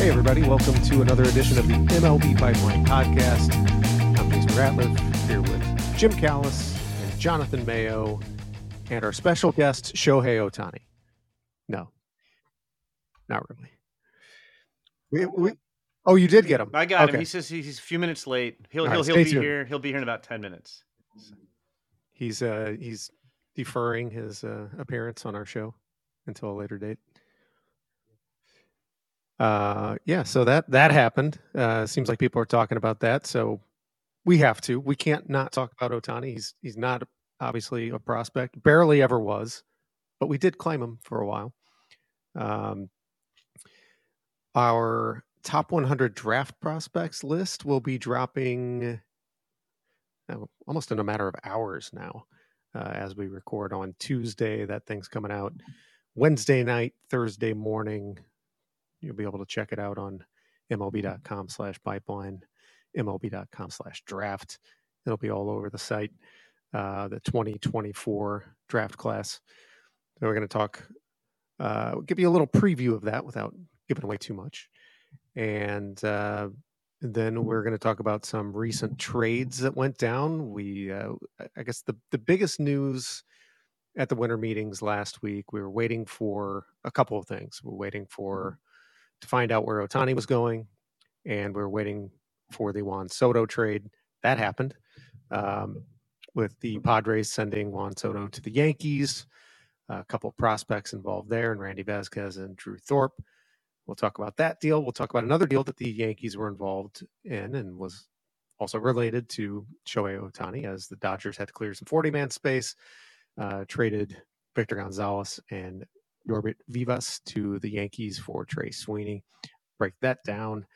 Hey, everybody, welcome to another edition of the MLB Pipeline Podcast. I'm Jason Ratliff here with Jim Callis and Jonathan Mayo and our special guest, Shohei Ohtani. No, not really. We, we, oh, you did get him. I got Okay. him. He says he's a few minutes late. He'll All he'll right, he'll be tuned. here. He'll be here in about ten minutes. He's uh he's deferring his uh, appearance on our show until a later date. Uh yeah, so that that happened. Uh seems like people are talking about that, so we have to. We can't not talk about Ohtani. He's he's not obviously a prospect. Barely ever was, but we did claim him for a while. Um our top 100 draft prospects list will be dropping uh, almost in a matter of hours now uh, as we record on Tuesday. That thing's coming out Wednesday night, Thursday morning. You'll be able to check it out on MLB.com slash pipeline, MLB.com slash draft. It'll be all over the site. Uh, the 2024 draft class. So we're going to talk, uh, we'll give you a little preview of that without giving away too much. And uh, then we're going to talk about some recent trades that went down. We, uh, I- I guess, the the biggest news at the winter meetings last week. We were waiting for a couple of things. We're waiting for to find out where Ohtani was going, and we're waiting for the Juan Soto trade. That happened um, with the Padres sending Juan Soto to the Yankees. A couple of prospects involved there, and Randy Vasquez and Drew Thorpe. We'll talk about that deal. We'll talk about another deal that the Yankees were involved in and was also related to Shohei Ohtani as the Dodgers had to clear some 40 man space, uh, traded Victor Gonzalez and Norbert Vivas to the Yankees for Trey Sweeney. Break that down.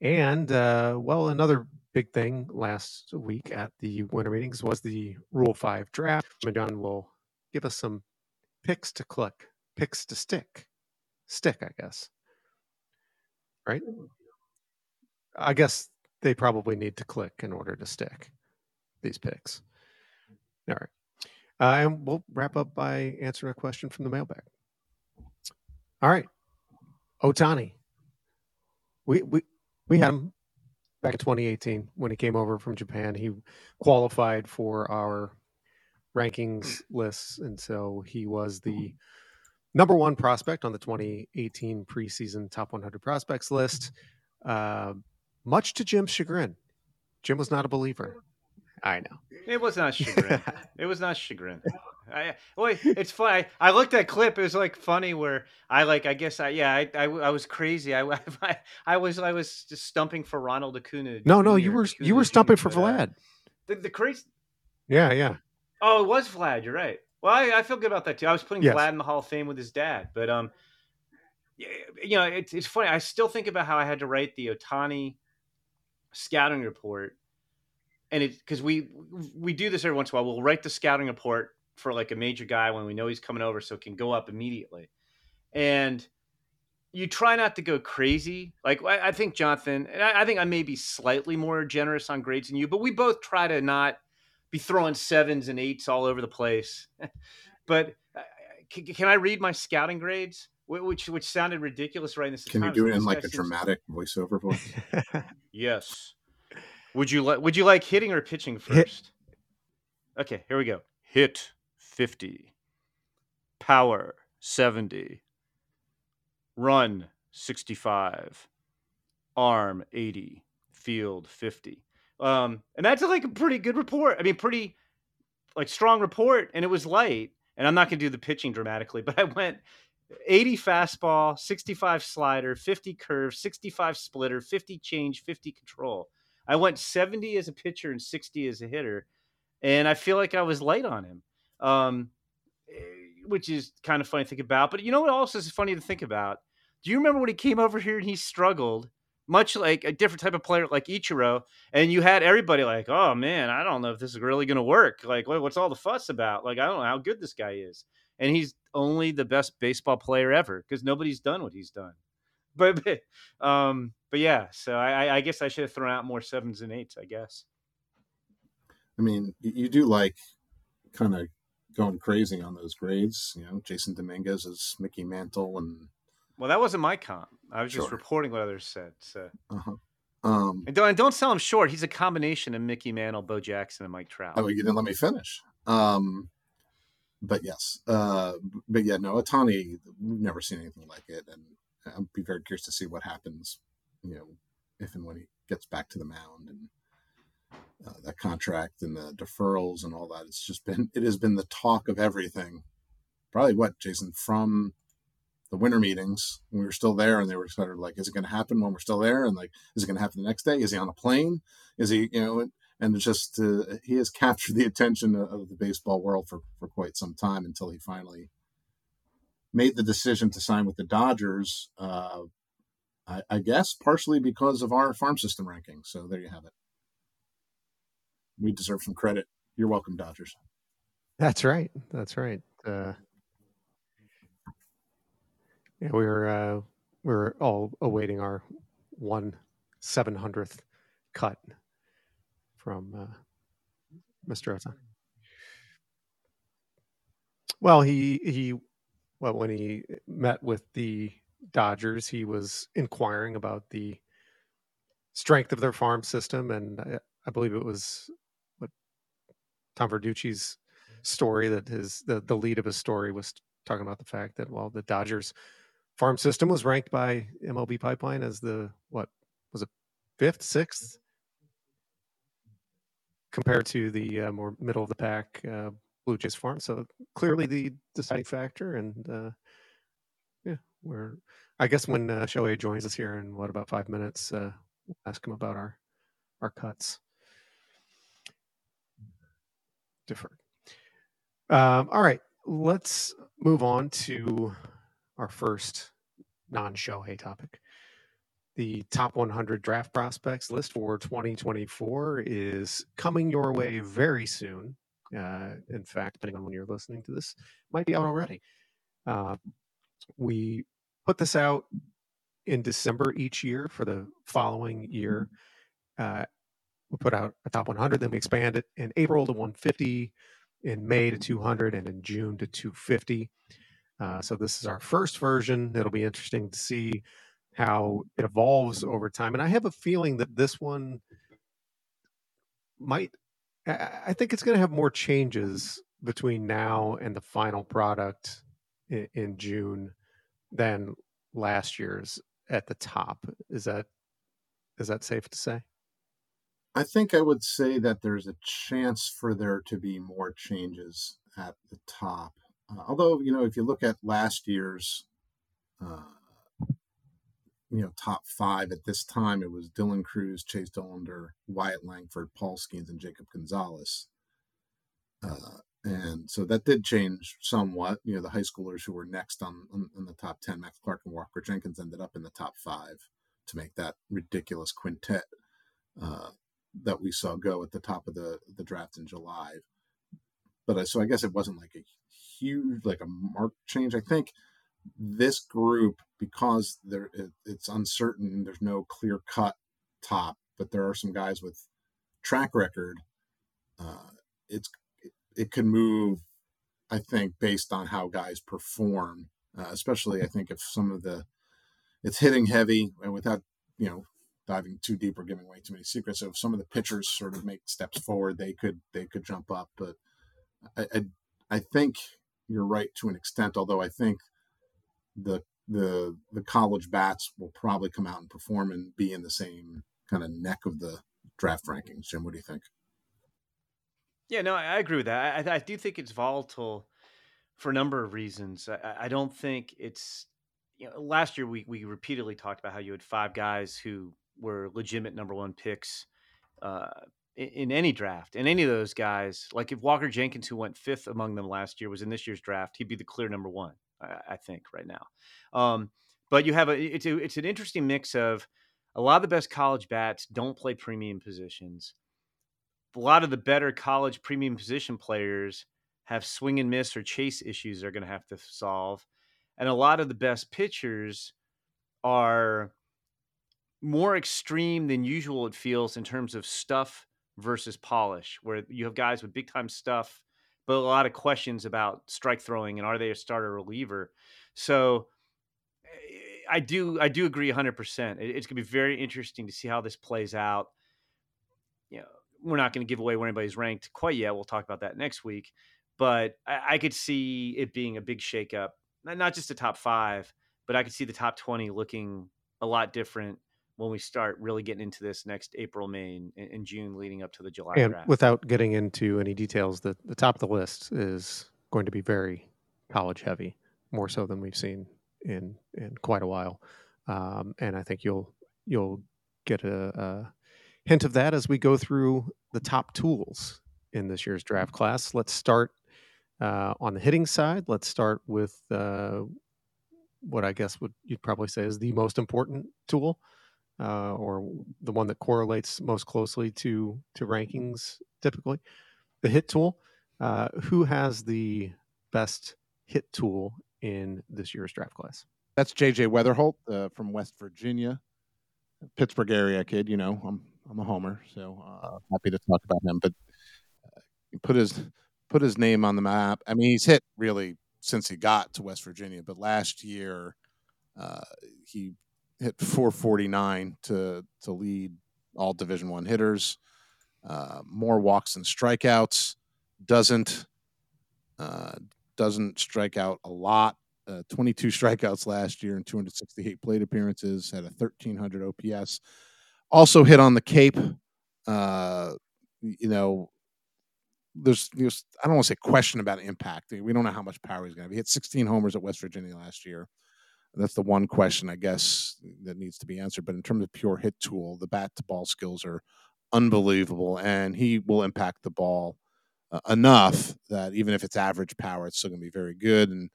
And, uh, well, another big thing last week at the winter meetings was the Rule 5 draft. John will give us some picks to click, picks to stick. Stick, I guess right? I guess they probably need to click in order to stick these picks. All right. Uh, and we'll wrap up by answering a question from the mailbag. All right. Ohtani. We we we had him back in 2018 when he came over from Japan. He qualified for our rankings lists, and so he was the number one prospect on the 2018 preseason top 100 prospects list. Uh, much to Jim's chagrin, Jim was not a believer. I know. It was not chagrin. it was not chagrin. I, wait, it's funny. I, I looked at clip. It was like funny where I like. I guess I yeah. I I, I was crazy. I, I I was I was just stumping for Ronald Acuna. no, no, you were Acuna you were Jr., stumping for Vlad. the, the crazy. Yeah, yeah. Oh, it was Vlad. You're right. Well, I, I feel good about that too. I was putting Yes. Vlad in the Hall of Fame with his dad, but um, yeah, you know, it's it's funny. I still think about how I had to write the Ohtani scouting report, and it because we we do this every once in a while. We'll write the scouting report for like a major guy when we know he's coming over, so it can go up immediately, and you try not to go crazy. Like I, I think Jonathan, and I, I think I may be slightly more generous on grades than you, but we both try to not be throwing sevens and eights all over the place. but uh, can, can I read my scouting grades? Which which sounded ridiculous right in this. Can you do it in like guy a seems- dramatic voiceover voice? Yes. Would you like Would you like hitting or pitching Hit. first? Okay, here we go. Hit fifty, power seventy, run sixty five, arm eighty, field fifty. Um, and that's like a pretty good report. I mean, pretty like strong report, and it was light. and I'm not going to do the pitching dramatically, but I went 80 fastball, 65 slider, 50 curve, 65 splitter, 50 change, 50 control. I went 70 as a pitcher and 60 as a hitter, and I feel like I was light on him, um, eh, which is kind of funny to think about. But you know what else is funny to think about? Do you remember when he came over here and he struggled? Much like a different type of player like Ichiro, and you had everybody like, "Oh man, I don't know if this is really going to work. Like, what's all the fuss about? Like, I don't know how good this guy is." And he's only the best baseball player ever because nobody's done what he's done. But, but um, but yeah, so I, I guess I should have thrown out more sevens and eights. I guess. I mean, you do like kind of going crazy on those grades. You know, Jasson Dominguez is Mickey Mantle, and well, that wasn't my comp. I was sure. just reporting what others said. So. Uh-huh. Um, and don't and don't sell him short. He's a combination of Mickey Mantle, Bo Jackson, and Mike Trout. Oh, you didn't let me finish. Um, but yes, uh, but yeah, no, Ohtani, we've never seen anything like it, and I'd be very curious to see what happens, you know, if and when he gets back to the mound and uh, that contract and the deferrals and all that. It's just been, it has been the talk of everything. Probably what, Jason, from the winter meetings when we were still there and they were sort of like, is it going to happen when we're still there? And like, is it going to happen the next day? Is he on a plane? Is he, you know, and just uh, he has captured the attention of the baseball world for, for quite some time until he finally made the decision to sign with the Dodgers. Uh, I, I, guess partially because of our farm system ranking. So there you have it. We deserve some credit. You're welcome, Dodgers. That's right. That's right. Uh, yeah, we were uh, we were all awaiting our one seven hundredth cut from uh, Mr. Ota. Well, he he well when he met with the Dodgers, he was inquiring about the strength of their farm system, and I, I believe it was Tom Verducci's story that his the, the lead of his story was talking about the fact that well the Dodgers farm system was ranked by MLB Pipeline as the what was it fifth, sixth compared to the uh, more middle of the pack uh, Blue Jays farm. So clearly the deciding factor, and uh, yeah, we're. I guess when uh, Shohei joins us here in what about five minutes, uh, we'll ask him about our our cuts. Deferred. Um, all right, let's move on to our first non-Shohei topic. The top 100 draft prospects list for 2024 is coming your way very soon. Uh, in fact, depending on when you're listening to this, might be out already. Uh, we put this out in December each year for the following year. Uh, we put out a top 100, then we expand it in April to 150, in May to 200, and in June to 250. Uh, so this is our first version. It'll be interesting to see how it evolves over time. And I have a feeling that this one might, I think it's going to have more changes between now and the final product in, in June than last year's at the top. Is that is that safe to say? I think I would say that there's a chance for there to be more changes at the top. Uh, although, you know, if you look at last year's, uh, you know, top five at this time, it was Dylan Crews, Chase Dollander, Wyatt Langford, Paul Skenes, and Jacob Gonzalez. Uh, and so that did change somewhat. You know, the high schoolers who were next on, on, on, the top 10, Max Clark and Walker Jenkins, ended up in the top five to make that ridiculous quintet uh, that we saw go at the top of the, the draft in July. But I, so I guess it wasn't like a huge, like a marked change. I think this group, because there it, it's uncertain, there's no clear cut top, but there are some guys with track record. Uh, it's it, it can move, I think, based on how guys perform. Uh, especially, I think if some of the it's hitting heavy and without you know diving too deep or giving away too many secrets. So if some of the pitchers sort of make steps forward, they could they could jump up. But I I, I think you're right to an extent. Although I think the the the college bats will probably come out and perform and be in the same kind of neck of the draft rankings. Jim, what do you think? Yeah, no, I agree with that. I, I do think it's volatile for a number of reasons. I, I don't think it's you know last year we we repeatedly talked about how you had five guys who were legitimate number one picks uh, in, in, any draft, and any of those guys, like if Walker Jenkins, who went fifth among them last year, was in this year's draft, he'd be the clear number one, I, I think, right now. Um, but you have a it's a, it's an interesting mix of a lot of the best college bats don't play premium positions. A lot of the better college premium position players have swing and miss or chase issues they're going to have to solve. And a lot of the best pitchers are more extreme than usual, it feels, in terms of stuff versus polish, where you have guys with big time stuff, but a lot of questions about strike throwing and are they a starter reliever. So eh, I do I do agree 100. percent It's going to be very interesting to see how this plays out. You know, we're not going to give away where anybody's ranked quite yet. We'll talk about that next week. But I, I could see it being a big shakeup, not just the top five, but I could see the top 20 looking a lot different when we start really getting into this next April, May, and, and June leading up to the July and draft. without getting into any details, the, the top of the list is going to be very college heavy, more so than we've seen in in quite a while. Um, and I think you'll you'll get a, a hint of that as we go through the top tools in this year's draft class. Let's start uh, on the hitting side. Let's start with uh, what I guess would you'd probably say is the most important tool, uh, or the one that correlates most closely to to rankings typically, the hit tool. Uh, who has the best hit tool in this year's draft class? That's JJ Wetherholt uh, from West Virginia, Pittsburgh area kid. You know, I'm I'm a homer, so uh, happy to talk about him. But uh, put his put his name on the map. I mean, he's hit really since he got to West Virginia, but last year uh, he hit 449 to to lead all Division One hitters. Uh, more walks than strikeouts. Doesn't uh, doesn't strike out a lot. Uh, 22 strikeouts last year and 268 plate appearances. Had a 1300 OPS. Also hit on the Cape. Uh, you know, there's, there's I don't want to say question about impact. We don't know how much power he's going to have. He hit 16 homers at West Virginia last year. That's the one question I guess that needs to be answered. But in terms of pure hit tool, the bat to ball skills are unbelievable, and he will impact the ball uh, enough that even if it's average power, it's still going to be very good. And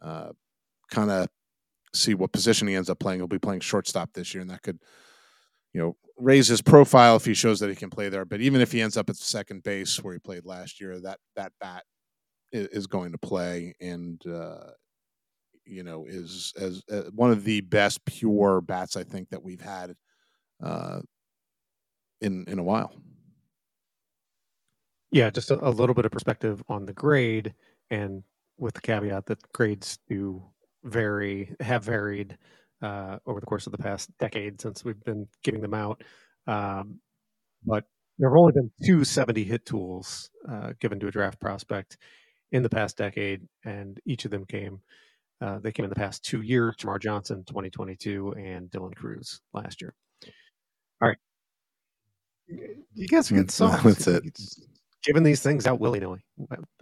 uh, kind of see what position he ends up playing. He'll be playing shortstop this year, and that could, you know, raise his profile if he shows that he can play there. But even if he ends up at second base where he played last year, that that bat is, going to play, and uh, you know, is as uh, one of the best pure bats I think that we've had uh, in in a while. Yeah, just a, a, little bit of perspective on the grade, and with the caveat that grades do vary, have varied uh, over the course of the past decade since we've been giving them out. Um, but there have only been two 70 hit tools uh, given to a draft prospect in the past decade, and each of them came. Uh, they came in the past two years. Termarr Johnson, 2022, and Dylan Crews last year. All right, you guys are good songs. That's it giving these things out willy nilly.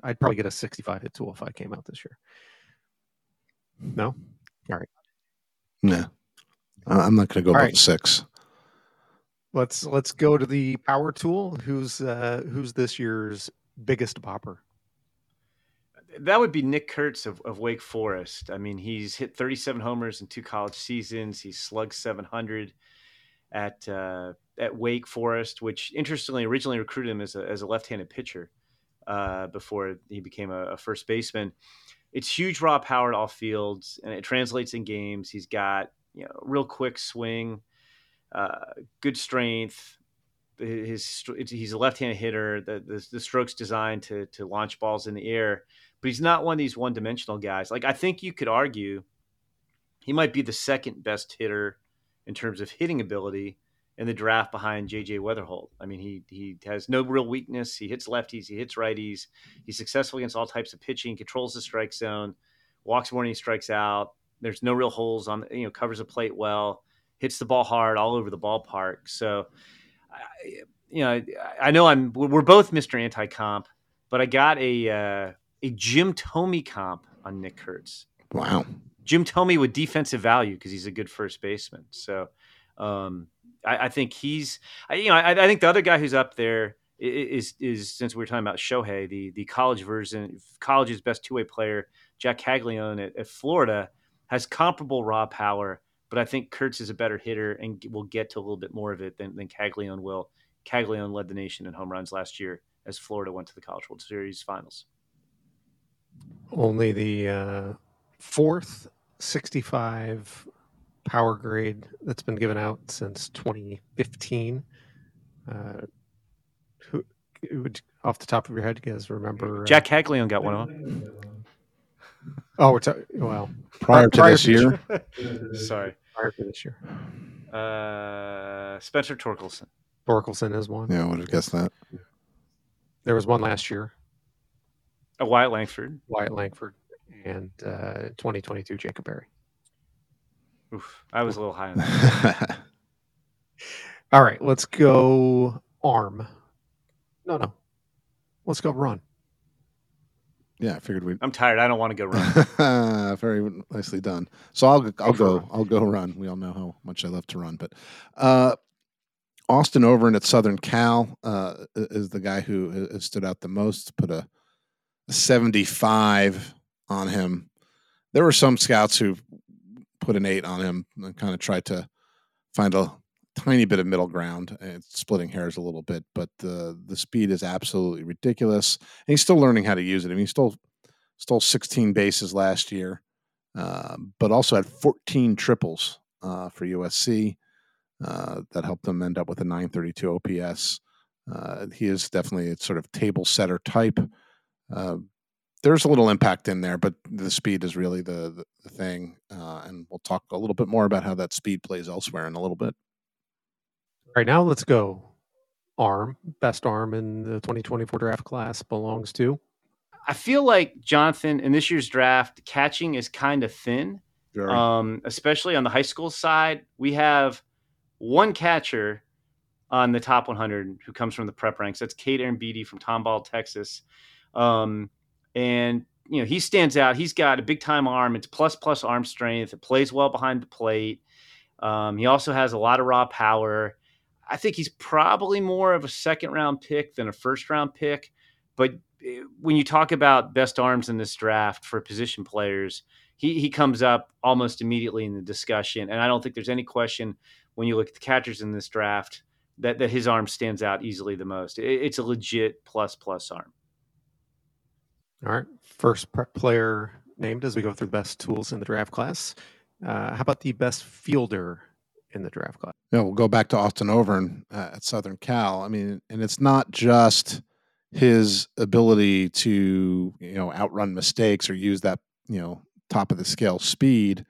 I'd probably get a 65 hit tool if I came out this year. No? All right. No. I'm not going to go about right. six. Let's let's go to the power tool. Who's uh, who's this year's biggest bopper? That would be Nick Kurtz of, of Wake Forest. I mean, he's hit 37 homers in two college seasons. He's slugged 700 at uh, at Wake Forest, which interestingly originally recruited him as a, as a left-handed pitcher uh, before he became a, a, first baseman. It's huge raw power at all fields, and it translates in games. He's got you know real quick swing, uh, good strength. His he's a left-handed hitter. The, the the stroke's designed to to launch balls in the air, but he's not one of these one-dimensional guys. Like I think you could argue he might be the second best hitter in terms of hitting ability in the draft behind JJ Wetherholt. I mean, he he has no real weakness. He hits lefties, he hits righties. He's successful against all types of pitching, controls the strike zone, walks more than he strikes out. There's no real holes on, you know, covers the plate well, hits the ball hard all over the ballpark. So, I, you know, I know I'm we're both Mr. Anti Comp, but I got a uh, a Jim Thome comp on Nick Kurtz. Wow. Jim Thome with defensive value because he's a good first baseman. So um, I, I, think he's, I, you know, I, I, think the other guy who's up there is is since we are talking about Shohei, the the college version, college's best two way player, Jac Caglianone at, at, Florida, has comparable raw power, but I think Kurtz is a better hitter and will get to a little bit more of it than, than Caglianone will. Caglianone led the nation in home runs last year as Florida went to the College World Series finals. Only the uh, fourth 65 power grade that's been given out since 2015. Uh, who would, off the top of your head, you guys remember? Uh, Jac Caglianone got one on. Oh, we're talking. Well, prior, to prior this to year. year. Sorry, prior to this year. Uh, Spencer Torkelson. Torkelson is one. Yeah, I would have guessed that. There was one last year. A Wyatt Langford. Wyatt Langford, and uh, 2022 Jacob Berry. Oof, I was a little high on that. All right, let's go arm. No, no. Let's go run. Yeah, I figured we. I'm tired. I don't want to go run. Very nicely done. So I'll I'll go, go I'll go run. We all know how much I love to run, but uh, Austin Overn at Southern Cal uh, is the guy who has stood out the most. Put a, a 75 on him. There were some scouts who put an eight on him and kind of tried to find a tiny bit of middle ground. It's splitting hairs a little bit, but the the speed is absolutely ridiculous, and he's still learning how to use it. I mean, he stole stole 16 bases last year, uh, but also had 14 triples uh, for USC. Uh, that helped him end up with a 932 OPS. Uh, he is definitely a sort of table setter type. Uh, there's a little impact in there, but the speed is really the the, the thing, uh, and we'll talk a little bit more about how that speed plays elsewhere in a little bit. All right, now let's go. Arm, best arm in the 2024 draft class belongs to. I feel like Jonathan in this year's draft, catching is kind of thin, um, especially on the high school side. We have one catcher on the top 100 who comes from the prep ranks. That's Cade Arrambide from Tomball, Texas. Um, and you know he stands out. He's got a big time arm. It's plus plus arm strength. It plays well behind the plate. Um, he also has a lot of raw power. I think he's probably more of a second round pick than a first round pick. But eh, when you talk about best arms in this draft for position players, he he comes up almost immediately in the discussion. And I don't think there's any question when you look at the catchers in this draft that that his arm stands out easily the most. It, it's a legit plus plus arm. All right. First player named as we go through the best tools in the draft class. Uh, how about the best fielder in the draft class? Yeah, we'll go back to Austin Overn uh, at Southern Cal. I mean, and it's not just his ability to you know outrun mistakes or use that you know top of the scale speed.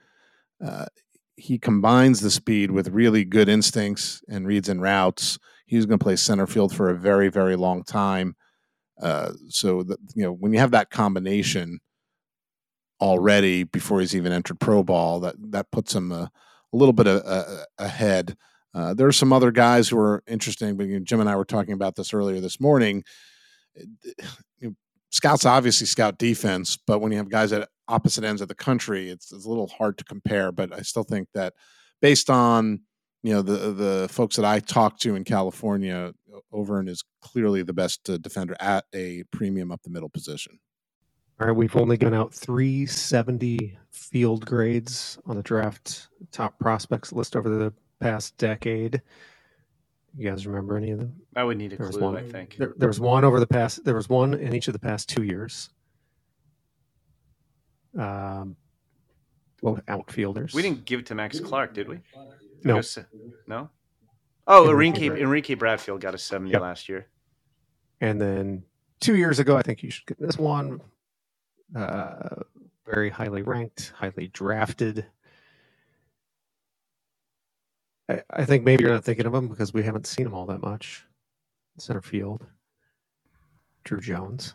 Uh, he combines the speed with really good instincts and reads and routes. He's going to play center field for a very very long time. Uh, so that you know when you have that combination already before he's even entered pro ball, that that puts him a, a little bit a, ahead. Uh, there are some other guys who are interesting, but you know, Jim and I were talking about this earlier this morning. You know, scouts obviously scout defense, but when you have guys at opposite ends of the country, it's, it's a little hard to compare. But I still think that based on you know the the folks that I talked to in California, Overn is clearly the best uh, defender at a premium up the middle position. All right, we've only given out 370 field grades on the draft top prospects list over the past decade. You guys remember any of them? I would need a there clue. One, I think there, there was one over the past. There was one in each of the past two years. Um, well, outfielders. We didn't give it to Max Clark, did we? No. No. Oh, Enrique Enrique, Enrique Bradfield got a 70 yep. last year. And then two years ago, I think you should get this one. Uh, very highly ranked, highly drafted. I, I think maybe you're not thinking of him because we haven't seen him all that much. Center field. Drew Jones.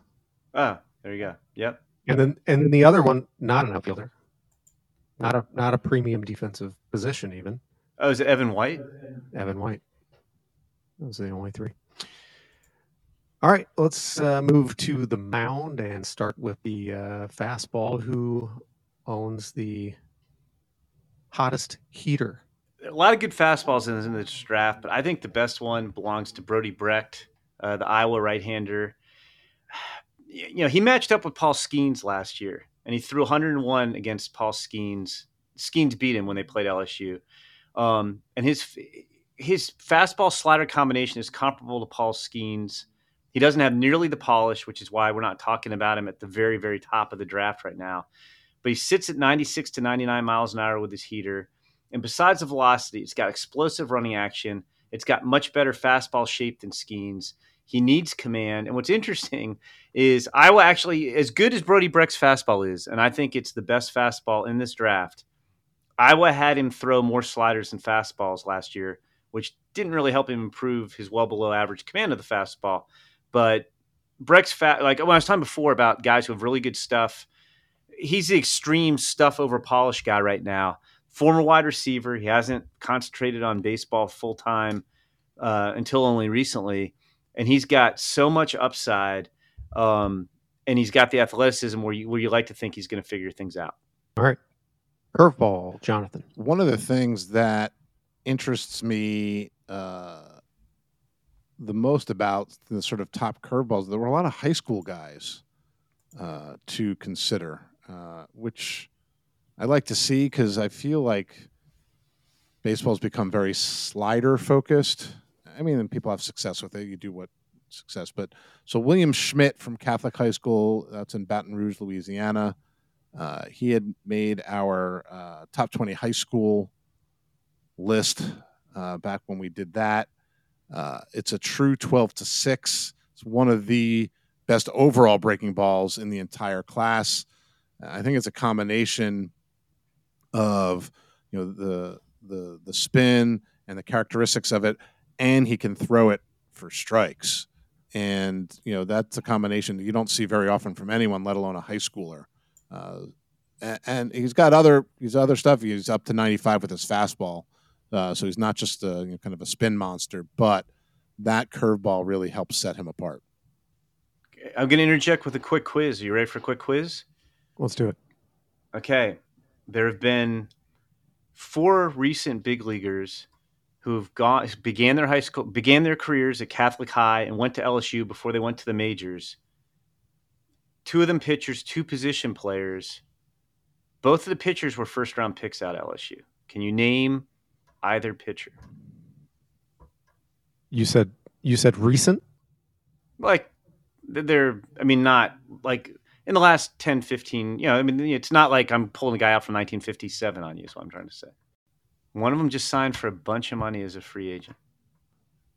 Ah, there you go. Yep. And then and then the other one, not an outfielder. Not a not a premium defensive position even. Oh, is it Evan White? Evan White. Those are the only three. All right, let's uh, move to the mound and start with the uh, fastball. Who owns the hottest heater? A lot of good fastballs in, in this draft, but I think the best one belongs to Brody Brecht, uh, the Iowa right-hander. You know, he matched up with Paul Skenes last year, and he threw 101 against Paul Skenes. Skenes beat him when they played LSU, um, and his his fastball slider combination is comparable to Paul Skenes. He doesn't have nearly the polish, which is why we're not talking about him at the very, very top of the draft right now. But he sits at 96 to 99 miles an hour with his heater. And besides the velocity, it's got explosive running action. It's got much better fastball shape than Skenes. He needs command. And what's interesting is Iowa actually, as good as Brody Brecht's fastball is, and I think it's the best fastball in this draft, Iowa had him throw more sliders and fastballs last year, which didn't really help him improve his well below average command of the fastball. But Brecht's fat, like when I was talking before about guys who have really good stuff, he's the extreme stuff over polish guy right now. Former wide receiver, he hasn't concentrated on baseball full time uh, until only recently, and he's got so much upside, um, and he's got the athleticism where you where you like to think he's going to figure things out. All right, curveball, Jonathan. One of the things that interests me. Uh, the most about the sort of top curveballs. There were a lot of high school guys uh, to consider, uh, which I like to see because I feel like baseball's become very slider focused. I mean, people have success with it. You do what success, but so William Schmidt from Catholic High School, that's in Baton Rouge, Louisiana. Uh, he had made our uh, top 20 high school list uh, back when we did that. Uh, it's a true 12 to 6. It's one of the best overall breaking balls in the entire class. I think it's a combination of you know the the the spin and the characteristics of it, and he can throw it for strikes. And you know that's a combination that you don't see very often from anyone, let alone a high schooler. Uh, and, and he's got other he's other stuff. He's up to 95 with his fastball. Uh, so he's not just a, you know, kind of a spin monster, but that curveball really helps set him apart. I'm going to interject with a quick quiz. Are you ready for a quick quiz? Let's do it. Okay. There have been four recent big leaguers who have gone began their high school began their careers at Catholic High and went to LSU before they went to the majors. Two of them pitchers, two position players. Both of the pitchers were first round picks out LSU. Can you name either pitcher. You said you said recent? Like they're I mean not like in the last 10 15, you know, I mean it's not like I'm pulling a guy out from 1957 on you is what I'm trying to say. One of them just signed for a bunch of money as a free agent.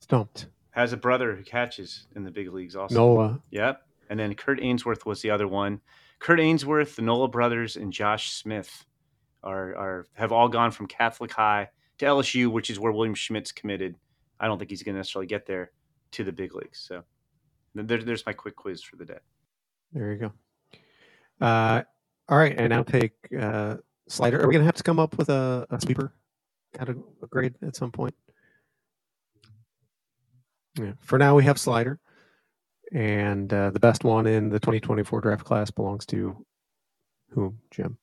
Stumped. Has a brother who catches in the big leagues also. Nola. Yep. And then Kurt Ainsworth was the other one. Kurt Ainsworth, the Nola brothers, and Josh Smith are are have all gone from Catholic High to LSU, which is where William Schmidt's committed. I don't think he's going to necessarily get there to the big leagues. So there, there's my quick quiz for the day. There you go. Uh, all right, and now take uh, slider. Are we going to have to come up with a, a sweeper kind of grade at some point? Yeah. For now, we have slider, and uh, the best one in the 2024 draft class belongs to whom, Jim?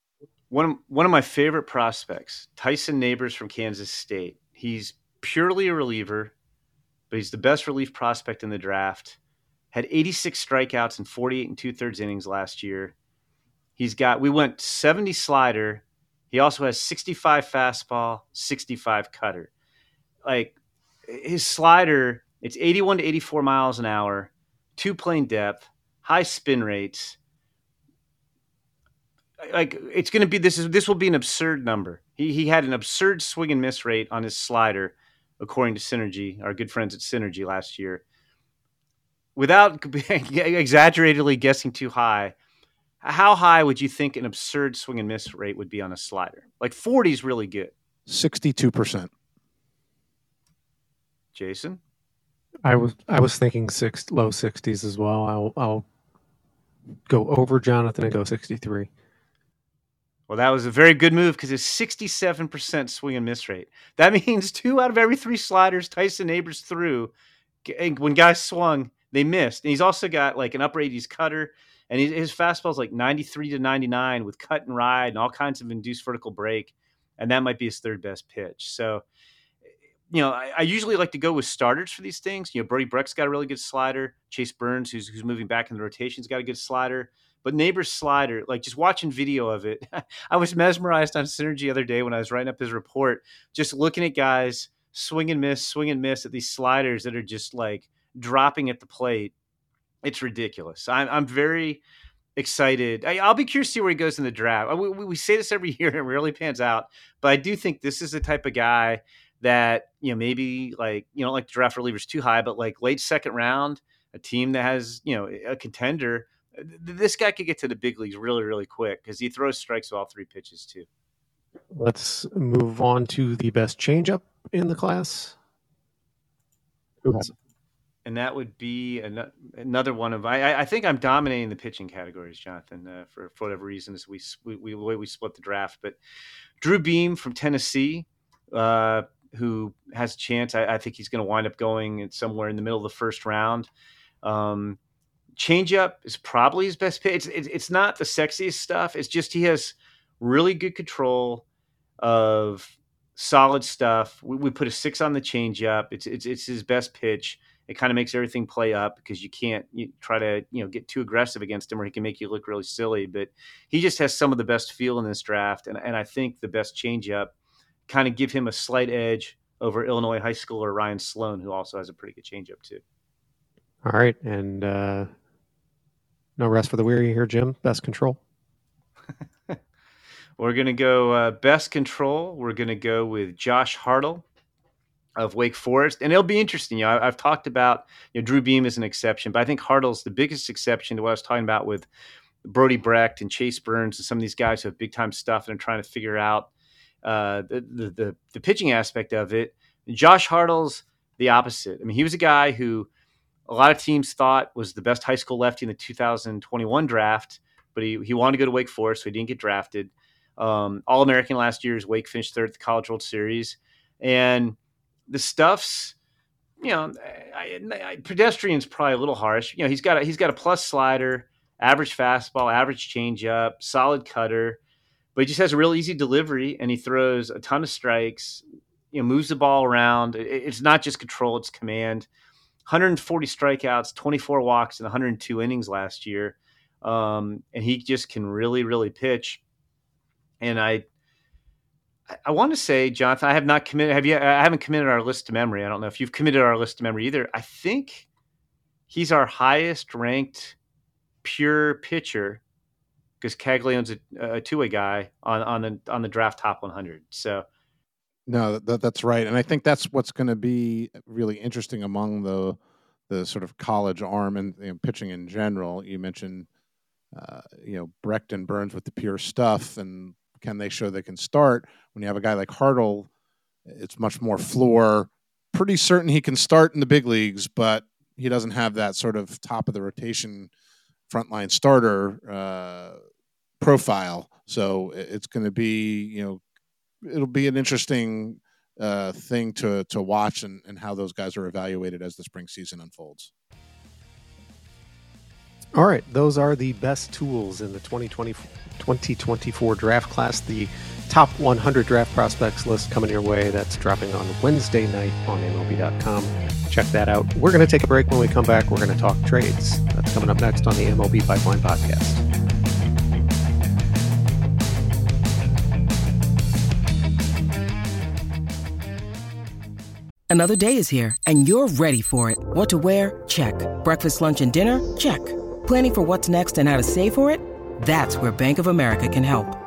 one of, one of my favorite prospects, Tyson Neighbors from Kansas State. He's purely a reliever, but he's the best relief prospect in the draft. Had 86 strikeouts in 48 and two thirds innings last year. He's got, we went 70 slider. He also has 65 fastball, 65 cutter. Like his slider, it's 81 to 84 miles an hour, two plane depth, high spin rates like it's going to be this is this will be an absurd number. He he had an absurd swing and miss rate on his slider, according to Synergy, our good friends at Synergy last year. Without exaggeratedly guessing too high, how high would you think an absurd swing and miss rate would be on a slider? Like 40 is really good. 62%. Jason? I was I was thinking six low 60s as well. I'll I'll go over Jonathan and go 63. Well, that was a very good move because it's 67% swing and miss rate. That means two out of every three sliders Tyson Neighbors threw, when guys swung, they missed. And he's also got like an upper 80s cutter, and his, fastball is like 93 to 99 with cut and ride and all kinds of induced vertical break, and that might be his third best pitch. So, you know, I, I usually like to go with starters for these things. You know, Brody Breck's got a really good slider. Chase Burns, who's who's moving back in the rotation's got a good slider. But Neighbors slider, like just watching video of it, I was mesmerized on Synergy the other day when I was writing up his report, just looking at guys swing and miss, swing and miss at these sliders that are just like dropping at the plate. It's ridiculous. I'm, I'm very excited. I, will be curious to see where he goes in the draft. We, we, say this every year and it really pans out, but I do think this is the type of guy that, you know, maybe like, you don't like to draft relievers too high, but like late second round, a team that has, you know, a contender, this guy could get to the big leagues really, really quick because he throws strikes with all three pitches too. Let's move on to the best changeup in the class. Who? And that would be another one of I. I think I'm dominating the pitching categories, Jonathan, uh, for for whatever reasons we we, we the way we split the draft. But Drew Beam from Tennessee, uh, who has a chance. I, I think he's going to wind up going somewhere in the middle of the first round. Um, changeup is probably his best pitch. It's, it's, it's not the sexiest stuff. It's just he has really good control of solid stuff. We, we put a six on the changeup. It's it's it's his best pitch. It kind of makes everything play up because you can't you try to you know get too aggressive against him, or he can make you look really silly. But he just has some of the best feel in this draft, and and I think the best changeup kind of give him a slight edge over Illinois high schooler Ryan Sloan, who also has a pretty good changeup too. All right, and uh, no rest for the weary here, Jim. Best control. We're going to go uh, best control. We're going to go with Josh Hartle of Wake Forest, and it'll be interesting. You know, I, have talked about you know Drew Beam is an exception, but I think Hartle's the biggest exception to what I was talking about with Brody Brecht and Chase Burns and some of these guys who have big time stuff and are trying to figure out uh, the, the, the pitching aspect of it. Josh Hartle's the opposite. I mean, he was a guy who a lot of teams thought was the best high school lefty in the 2021 draft, but he, he wanted to go to Wake Forest, so he didn't get drafted. Um, All American last year is Wake finished third at the College World Series, and the stuff's you know I, I, pedestrian's probably a little harsh. You know he's got a, he's got a plus slider, average fastball, average changeup, solid cutter, but he just has a real easy delivery and he throws a ton of strikes. You know moves the ball around. It's not just control; it's command. 140 strikeouts, 24 walks, and 102 innings last year. Um, and he just can really, really pitch and I I want to say, Jonathan, I have not committed. Have you? I haven't committed our list to memory. I don't know if you've committed our list to memory either. I think he's our highest ranked pure pitcher because Caglianone's a, a two way guy on on the on the draft top 100. So. No, that, that's right, and I think that's what's going to be really interesting among the the sort of college arm and you know, pitching in general. You mentioned, uh, you know, Brecht and Burns with the pure stuff, and can they show they can start? When you have a guy like Hartle, it's much more floor. Pretty certain he can start in the big leagues, but he doesn't have that sort of top of the rotation frontline starter uh, profile. So it's going to be, you know, it'll be an interesting uh, thing to to watch and, and how those guys are evaluated as the spring season unfolds. All right, those are the best tools in the 2020, 2024 draft class. The top 100 draft prospects list coming your way. That's dropping on Wednesday night on MLB.com. Check that out. We're going to take a break. When we come back, we're going to talk trades. That's coming up next on the MLB Pipeline Podcast. Another day is here, and you're ready for it. What to wear? Check. Breakfast, lunch, and dinner? Check. Planning for what's next and how to save for it? That's where Bank of America can help.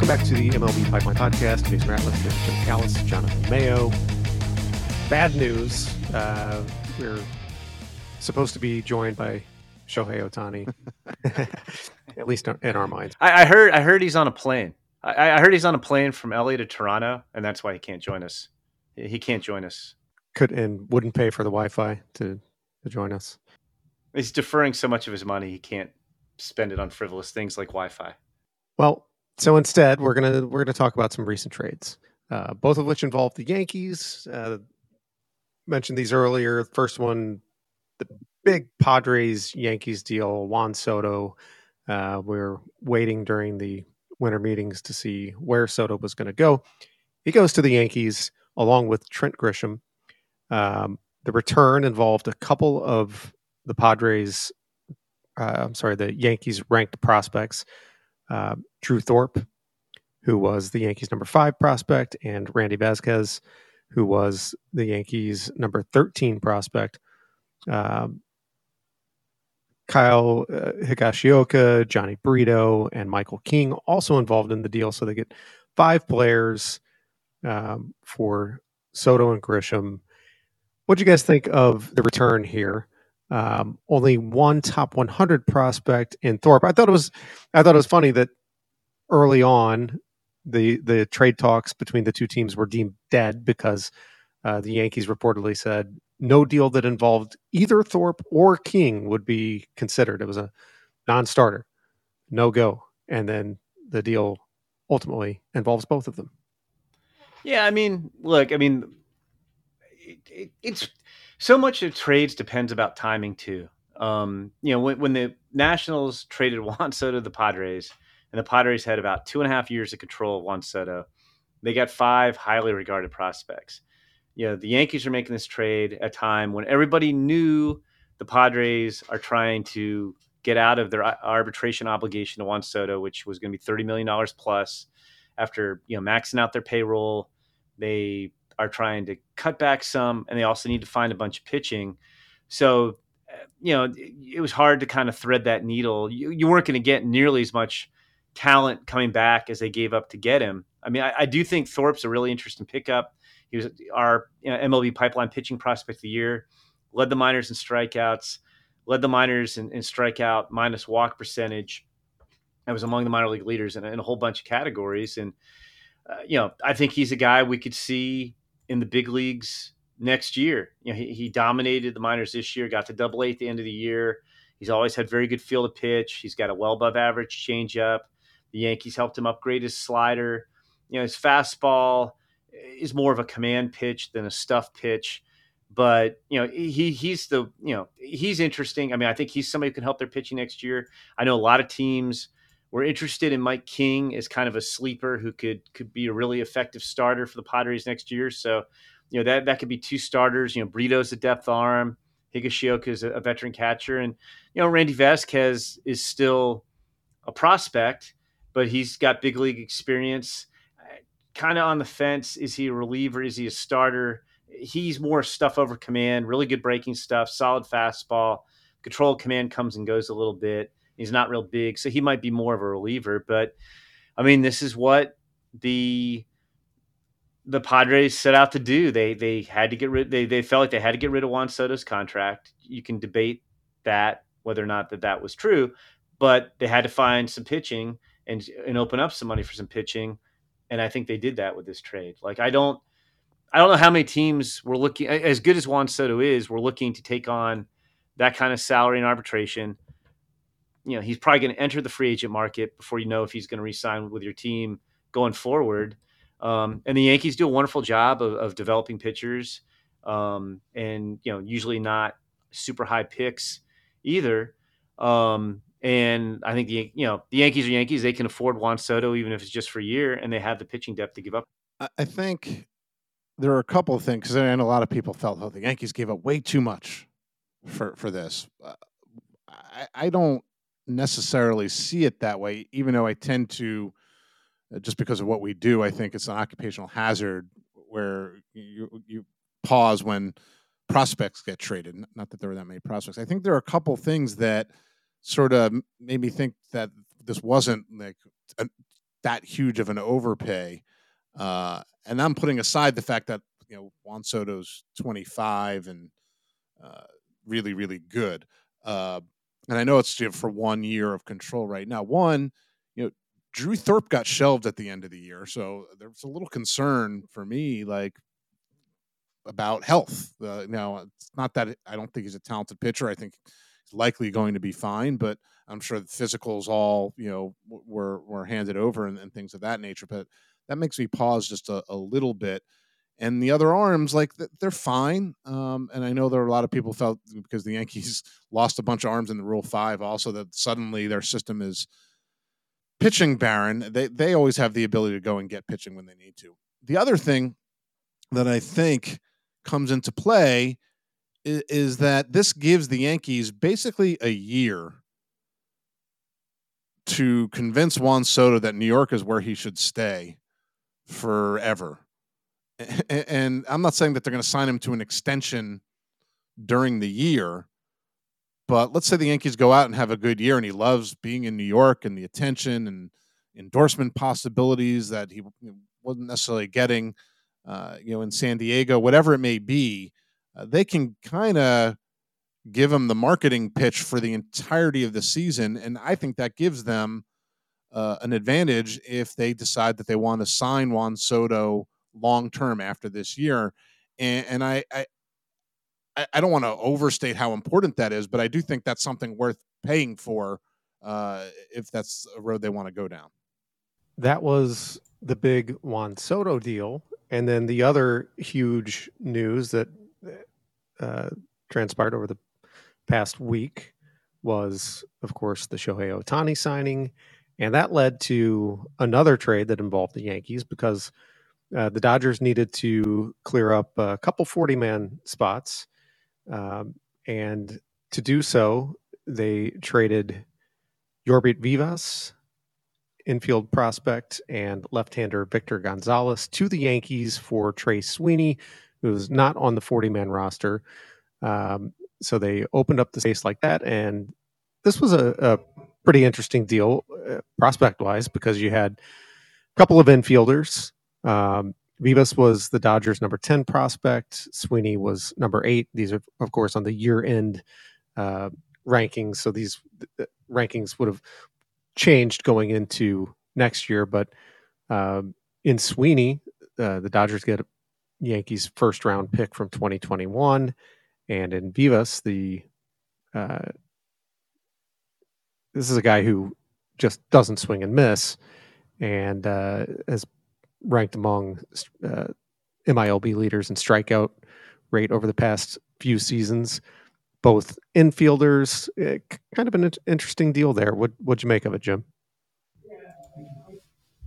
Welcome back to the MLB Pipeline Podcast. Jason Ratliff, Jim Callis, Jonathan Mayo. bad news. Uh, we're supposed to be joined by Shohei Ohtani, at least in our minds. I, I, heard. I heard he's on a plane. I, I, heard he's on a plane from LA to Toronto, and that's why he can't join us. He can't join us. Could and wouldn't pay for the Wi-Fi to to join us. He's deferring so much of his money he can't spend it on frivolous things like Wi-Fi. Well, so instead, we're gonna we're gonna talk about some recent trades, uh, both of which involve the Yankees. Uh, mentioned these earlier. First one, the big Padres Yankees deal, Juan Soto. Uh, we are waiting during the winter meetings to see where Soto was going to go. He goes to the Yankees along with Trent Grisham. Um, the return involved a couple of the Padres, uh, I'm sorry, the Yankees ranked prospects. Uh, Drew Thorpe, who was the Yankees' number five prospect, and Randy Vasquez, who was the Yankees' number 13 prospect. Um, Kyle uh, Higashioka, Jhony Brito, and Michael King also involved in the deal. So they get five players um, for Soto and Grisham. What do you guys think of the return here? Um, only one top 100 prospect in Thorpe. I thought it was, I thought it was funny that early on the the trade talks between the two teams were deemed dead because uh, the Yankees reportedly said no deal that involved either Thorpe or King would be considered. It was a non-starter, no go, and then the deal ultimately involves both of them. Yeah, I mean, look, I mean, it, it, it's so much of trades depends about timing too. Um, you know, when, when the Nationals traded Juan Soto to the Padres, and the Padres had about two and a half years of control of Juan Soto, they got five highly regarded prospects you know, the Yankees are making this trade at a time when everybody knew the Padres are trying to get out of their arbitration obligation to Juan Soto, which was going to be $30 million plus after, you know, maxing out their payroll. They are trying to cut back some, and they also need to find a bunch of pitching. So, uh, you know, it was hard to kind of thread that needle. You, you weren't going to get nearly as much talent coming back as they gave up to get him. I mean, I, I do think Thorpe's a really interesting pickup. He was our you know, MLB pipeline pitching prospect of the year, led the minors in strikeouts, led the minors in, in strikeout minus walk percentage. I was among the minor league leaders in, in a whole bunch of categories. And, uh, you know, I think he's a guy we could see in the big leagues next year. You know, he, he dominated the minors this year, got to double A at the end of the year. He's always had very good feel to pitch. He's got a well above average changeup. The Yankees helped him upgrade his slider. You know, his fastball is more of a command pitch than a stuff pitch. But you know he he's the you know he's interesting. I mean I think he's somebody who can help their pitching next year. I know a lot of teams were interested in Mike King as kind of a sleeper who could could be a really effective starter for the Padres next year. So you know that that could be two starters. You know Brito's a depth arm. Higashioka is a, veteran catcher, and you know Randy Vasquez is still a prospect, but he's got big league experience kind of on the fence. Is he a reliever? Is he a starter? He's more stuff over command, really good breaking stuff, solid fastball. Control command comes and goes a little bit. He's not real big, so he might be more of a reliever. But I mean, this is what the the Padres set out to do. They they had to get rid. They they felt like they had to get rid of Juan Soto's contract. You can debate that whether or not that that was true, but they had to find some pitching and and open up some money for some pitching and I think they did that with this trade. Like I don't, I don't know how many teams were looking as good as Juan Soto is. We're looking to take on that kind of salary and arbitration. You know, he's probably going to enter the free agent market before you know if he's going to resign with your team going forward. Um, and the Yankees do a wonderful job of, of developing pitchers, um, and you know, usually not super high picks either. Um, and I think the you know the Yankees are Yankees. They can afford Juan Soto even if it's just for a year, and they have the pitching depth to give up. I think there are a couple of things, and a lot of people felt, oh, the Yankees gave up way too much for for this. Uh, I, I don't necessarily see it that way, even though I tend to, uh, just because of what we do, I think it's an occupational hazard where you you pause when prospects get traded. Not that there were that many prospects. I think there are a couple things that sort of made me think that this wasn't like a, that huge of an overpay. Uh, and I'm putting aside the fact that you know Juan Soto's 25 and uh, really really good. Uh, and I know it's for one year of control right now. One, you know, Drew Thorpe got shelved at the end of the year, so there's a little concern for me, like about health. Uh, now, it's not that I don't think he's a talented pitcher. I think he's likely going to be fine, but I'm sure the physicals all you know were were handed over and, and things of that nature. But that makes me pause just a, a little bit. And the other arms, like they're fine. Um, and I know there are a lot of people felt because the Yankees lost a bunch of arms in the Rule Five, also that suddenly their system is pitching barren. They they always have the ability to go and get pitching when they need to. The other thing that I think comes into play is, is that this gives the Yankees basically a year to convince Juan Soto that New York is where he should stay forever. And I'm not saying that they're going to sign him to an extension during the year, but let's say the Yankees go out and have a good year and he loves being in New York and the attention and endorsement possibilities that he wasn't necessarily getting, uh, you know, in San Diego, whatever it may be. Uh, they can kind of give him the marketing pitch for the entirety of the season, and I think that gives them uh, an advantage if they decide that they want to sign Juan Soto long term after this year. And, and I, I, I don't want to overstate how important that is, but I do think that's something worth paying for uh, if that's a road they want to go down. That was the big Juan Soto deal, and then the other huge news that uh, transpired over the past week was, of course, the Shohei Ohtani signing. And that led to another trade that involved the Yankees because uh, the Dodgers needed to clear up a couple 40 man spots. Um, and to do so, they traded Jorbit Vivas, infield prospect, and left hander Victor Gonzalez to the Yankees for Trey Sweeney, who was not on the 40 man roster. Um, so they opened up the space like that, and this was a, a pretty interesting deal uh, prospect wise because you had a couple of infielders. Um, Vivas was the Dodgers' number ten prospect. Sweeney was number eight. These are, of course, on the year end uh, rankings. So these the rankings would have changed going into next year. But um, in Sweeney, uh, the Dodgers get Yankees' first round pick from 2021. And in Vivas, the uh, this is a guy who just doesn't swing and miss, and uh, has ranked among uh, MILB leaders in strikeout rate over the past few seasons. Both infielders, eh, kind of an interesting deal there. What what'd you make of it, Jim?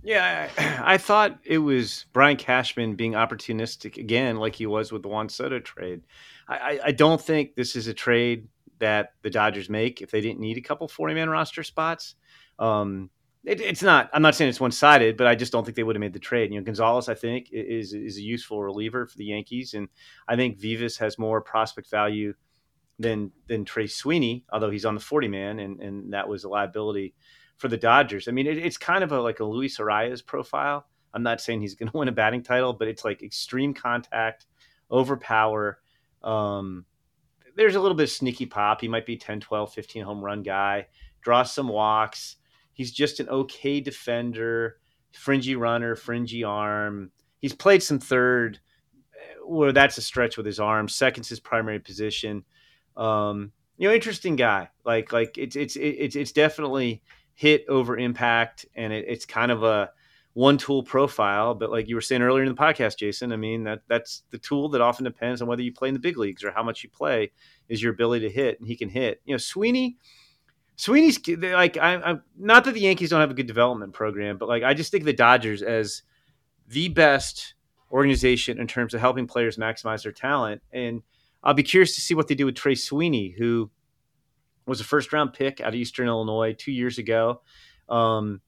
Yeah, I, I, thought it was Brian Cashman being opportunistic again, like he was with the Juan Soto trade. I, I don't think this is a trade that the Dodgers make if they didn't need a couple 40 man roster spots. Um, it, it's not. I'm not saying it's one sided, but I just don't think they would have made the trade. You know, Gonzalez, I think, is is a useful reliever for the Yankees, and I think Vivas has more prospect value than than Trey Sweeney, although he's on the 40 man, and and that was a liability for the Dodgers. I mean, it, it's kind of a like a Luis Arraez profile. I'm not saying he's going to win a batting title, but it's like extreme contact, overpower, um, there's a little bit of sneaky pop. He might be 10, 12, 15 home run guy, draws some walks. He's just an okay defender, fringy runner, fringy arm. He's played some third, where that's a stretch with his arm. Second's his primary position. Um, you know, interesting guy. Like, like it's it's it's it's definitely hit over impact, and it, it's kind of a one tool profile. But like you were saying earlier in the podcast, Jason, I mean that that's the tool that often depends on whether you play in the big leagues or how much you play is your ability to hit, and he can hit. You know, Sweeney. Sweeney's like I, I'm not that the Yankees don't have a good development program, but like I just think the Dodgers as the best organization in terms of helping players maximize their talent. And I'll be curious to see what they do with Trey Sweeney, who was a first round pick out of Eastern Illinois two years ago. Um,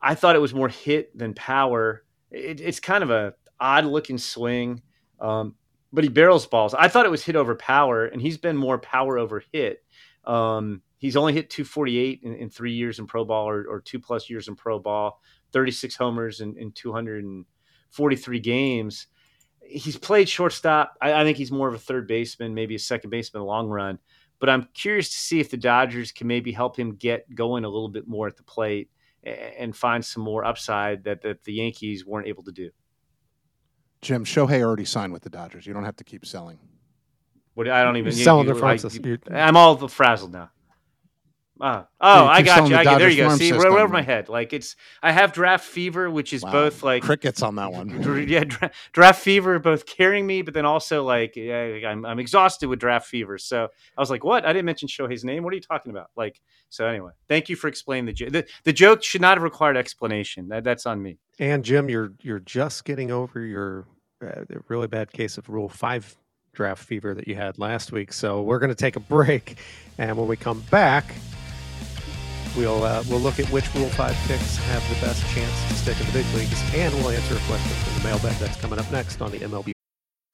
I thought it was more hit than power. It, it's kind of a odd looking swing, um, but he barrels balls. I thought it was hit over power, and he's been more power over hit. Um, he's only hit 248 in, in, three years in pro ball or, or, two plus years in pro ball, 36 homers in, in 243 games. he's played shortstop. I, I, think he's more of a third baseman, maybe a second baseman long run. But I'm curious to see if the Dodgers can maybe help him get going a little bit more at the plate and find some more upside that, that the Yankees weren't able to do. Jim Shohei already signed with the Dodgers. You don't have to keep selling. What I don't even You're selling you, the Francis. I, am all frazzled now. Uh, oh, I got you. I get, there you go. See, system. right over my head. Like it's, I have draft fever, which is wow. both like crickets on that one. yeah, dra- draft fever, both carrying me, but then also like yeah, I'm, I'm exhausted with draft fever. So I was like, what? I didn't mention Shohei's name. What are you talking about? Like, so anyway, thank you for explaining the joke. The, the joke should not have required explanation. That, that's on me. And Jim, you're you're just getting over your uh, really bad case of Rule Five draft fever that you had last week. So we're going to take a break, and when we come back. We'll uh, we'll look at which Rule Five picks have the best chance to stick in the big leagues, and we'll answer a question from the mailbag that's coming up next on the MLB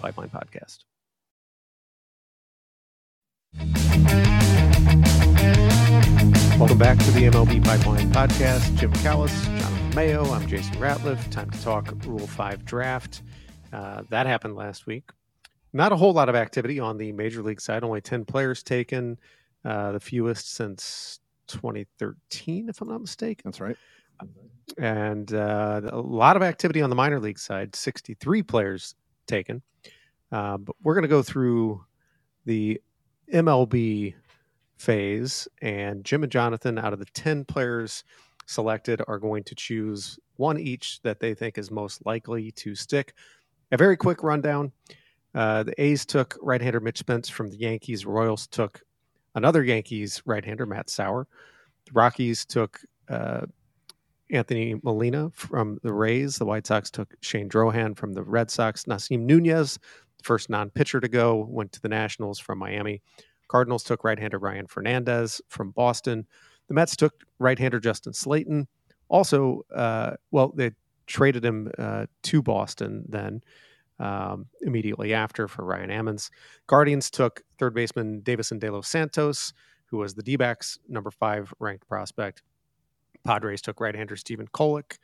Pipeline Podcast. Welcome back to the MLB Pipeline Podcast. Jim Callis, Jonathan Mayo. I'm Jason Ratliff. Time to talk Rule 5 draft. Uh, that happened last week. Not a whole lot of activity on the major league side. Only 10 players taken, uh, the fewest since 2013, if I'm not mistaken. That's right. And uh, a lot of activity on the minor league side. 63 players taken. Uh, but we're going to go through the MLB phase, and Jim and Jonathan, out of the 10 players selected, are going to choose one each that they think is most likely to stick. A very quick rundown. Uh, the A's took right-hander Mitch Spence from the Yankees. Royals took another Yankees right-hander, Matt Sauer. The Rockies took uh, Anthony Molina from the Rays. The White Sox took Shane Drohan from the Red Sox. Nasim Nunez, first non pitcher to go, went to the Nationals from Miami. Cardinals took right hander Ryan Fernandez from Boston. The Mets took right hander Justin Slaten. Also, uh, well, they traded him uh, to Boston then um, immediately after for Ryan Ammons. Guardians took third baseman Deyvison De Los Santos, who was the D backs number five ranked prospect. Padres took right-hander Stephen Kolek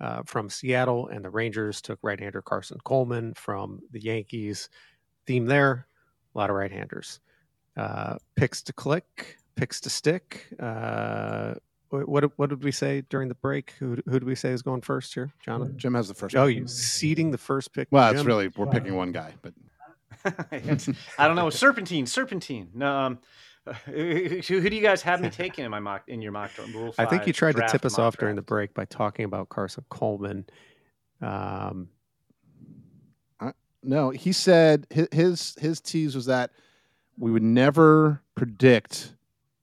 uh, from Seattle, and the Rangers took right-hander Carson Coleman from the Yankees. Theme there, a lot of right-handers. Uh, picks to click, picks to stick. Uh, what what did we say during the break? Who who did we say is going first here, Jonathan? Jim has the first. Oh, you seeding the first pick. Well, it's really we're picking one guy, but I don't know. Serpentine, serpentine. No, um, who, who, do you guys have me taking in my mock in your mock rule? I think you tried to tip us off draft. during the break by talking about Carson Coleman. Um, uh, no, he said his his tease was that we would never predict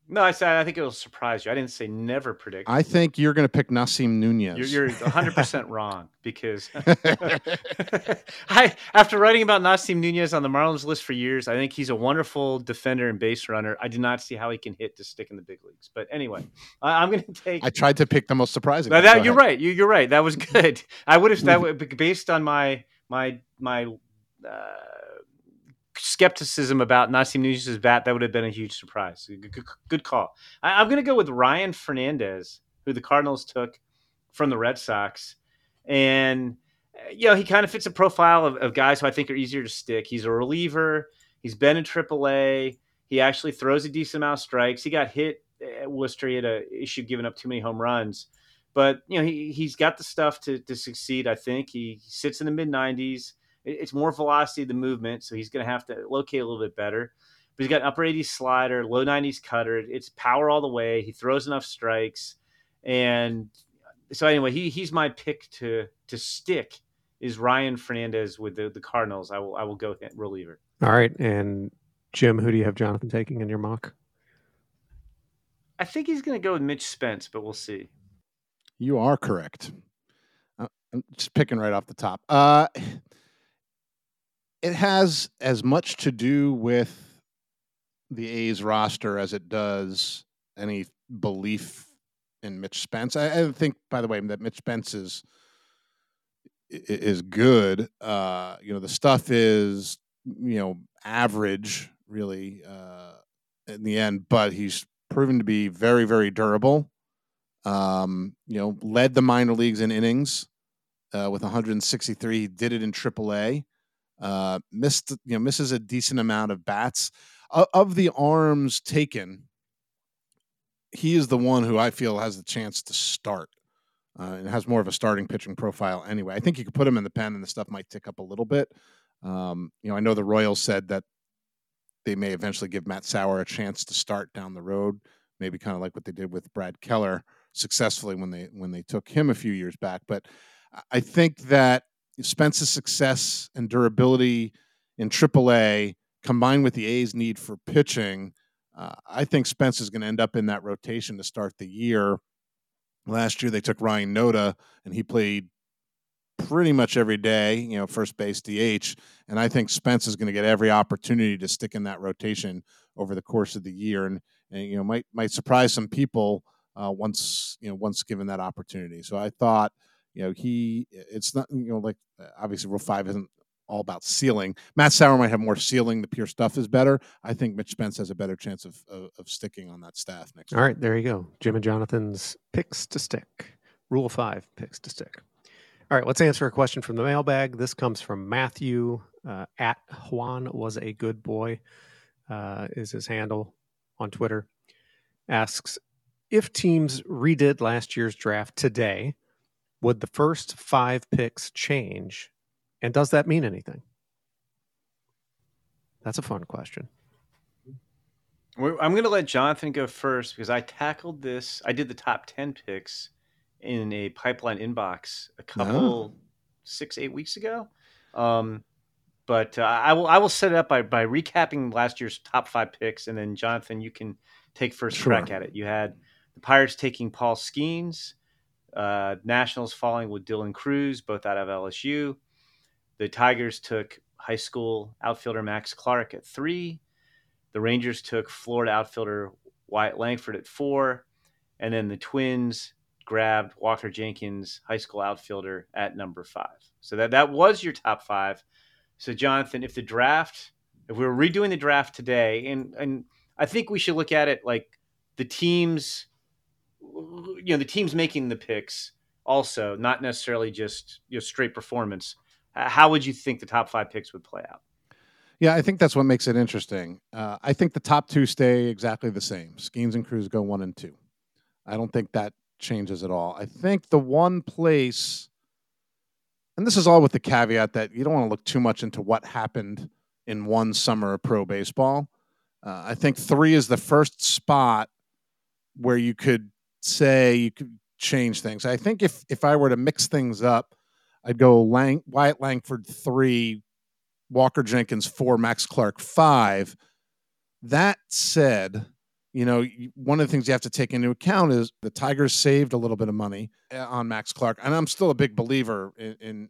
no, I said I think it'll surprise you. I didn't say never predict. I think you're going to pick Nasim Nunez. You're, you're 100% wrong because I, after writing about Nasim Nunez on the Marlins list for years, I think he's a wonderful defender and base runner. I do not see how he can hit to stick in the big leagues. But anyway, I, am going to take. I tried to pick the most surprising. that, you're right. You, are right. That was good. I would have that would, based on my my my. Uh, skepticism about Nasim Nunez's bat, that would have been a huge surprise. Good, call. I, am going to go with Ryan Fernandez, who the Cardinals took from the Red Sox, and you know he kind of fits a profile of, of guys who I think are easier to stick. He's a reliever. He's been in AAA. He actually throws a decent amount of strikes. He got hit at Worcester. He had a issue giving up too many home runs, but you know he he's got the stuff to to succeed. I think he sits in the mid 90s it's more velocity the movement, so he's going to have to locate a little bit better. But he's got an upper 80s slider, low 90s cutter. It's power all the way. He throws enough strikes, and so anyway, he he's my pick to to stick is Ryan Fernandez with the, the Cardinals. I will I will go with reliever. All right, and Jim, who do you have Jonathan taking in your mock? I think he's going to go with Mitch Spence, but we'll see. You are correct. Uh, I'm just picking right off the top. Uh, it has as much to do with the A's roster as it does any belief in Mitch Spence. I, I think, by the way, that Mitch Spence is is good. Uh, you know, the stuff is you know average, really, uh, in the end, but he's proven to be very, very durable. Um, you know, led the minor leagues in innings uh, with 163. He did it in AAA. Uh, missed, you know, misses a decent amount of bats. Of the arms taken, he is the one who I feel has the chance to start. Uh, and has more of a starting pitching profile anyway. I think you could put him in the pen and the stuff might tick up a little bit. Um, you know, I know the Royals said that they may eventually give Matt Sauer a chance to start down the road, maybe kind of like what they did with Brad Keller successfully when they when they took him a few years back. But I think that Spence's success and durability in AAA combined with the A's need for pitching, uh, I think Spence is going to end up in that rotation to start the year. Last year they took Ryan Noda and he played pretty much every day, you know, first base DH. And I think Spence is going to get every opportunity to stick in that rotation over the course of the year, and, and you know might might surprise some people uh, once you know once given that opportunity. So I thought, you know, he it's not you know like uh, obviously Rule Five isn't all about ceiling. Matt Sauer might have more ceiling. The pure stuff is better. I think Mitch Spence has a better chance of of, of sticking on that staff next. All right, there you go. Jim and Jonathan's picks to stick. Rule five picks to stick. All right, let's answer a question from the mailbag. This comes from Matthew uh, at Juan was a good boy, uh, is his handle on Twitter. Asks if teams redid last year's draft today, would the first five picks change? And does that mean anything? That's a fun question. I'm going to let Jonathan go first because I tackled this. I did the top 10 picks in a pipeline inbox a couple oh. six eight weeks ago. Um, but uh, I will I will set it up by by recapping last year's top five picks, and then Jonathan, you can take first sure. crack at it. You had the Pirates taking Paul Skenes, uh, Nationals falling with Dylan Crews, both out of LSU. The Tigers took high school outfielder Max Clark at three. The Rangers took Florida outfielder Wyatt Langford at four, and then the Twins grabbed Walker Jenkins, high school outfielder, at number five. So that that was your top five. So Jonathan, if the draft, if we were redoing the draft today, and and I think we should look at it like the teams, you know, the teams making the picks also, not necessarily just you know straight performance. How would you think the top five picks would play out? Yeah, I think that's what makes it interesting. Uh, I think the top two stay exactly the same. Skenes and Crews go one and two. I don't think that changes at all. I think the one place, and this is all with the caveat that you don't want to look too much into what happened in one summer of pro baseball. Uh, I think three is the first spot where you could say you could change things. I think if if I were to mix things up, I'd go Lang, Wyatt Langford three, Walker Jenkins four, Max Clark five. That said, you know, one of the things you have to take into account is the Tigers saved a little bit of money eh, on Max Clark, and I'm still a big believer in, in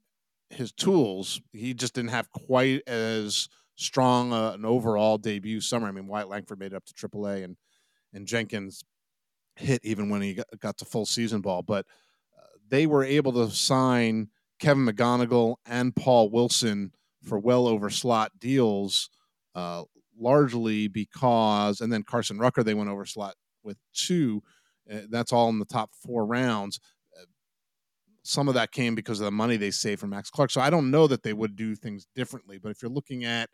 his tools. He just didn't have quite as strong uh, an overall debut summer. I mean, Wyatt Langford made it up to AAA, and and Jenkins hit even when he got, to full season ball. But uh, they were able to sign Kevin McGonigle and Paul Wilson for well over slot deals uh, largely because, and then Carson Rucker, they went over slot with two. Uh, that's all in the top four rounds. Uh, some of that came because of the money they saved from Max Clark. So I don't know that they would do things differently. But if you're looking at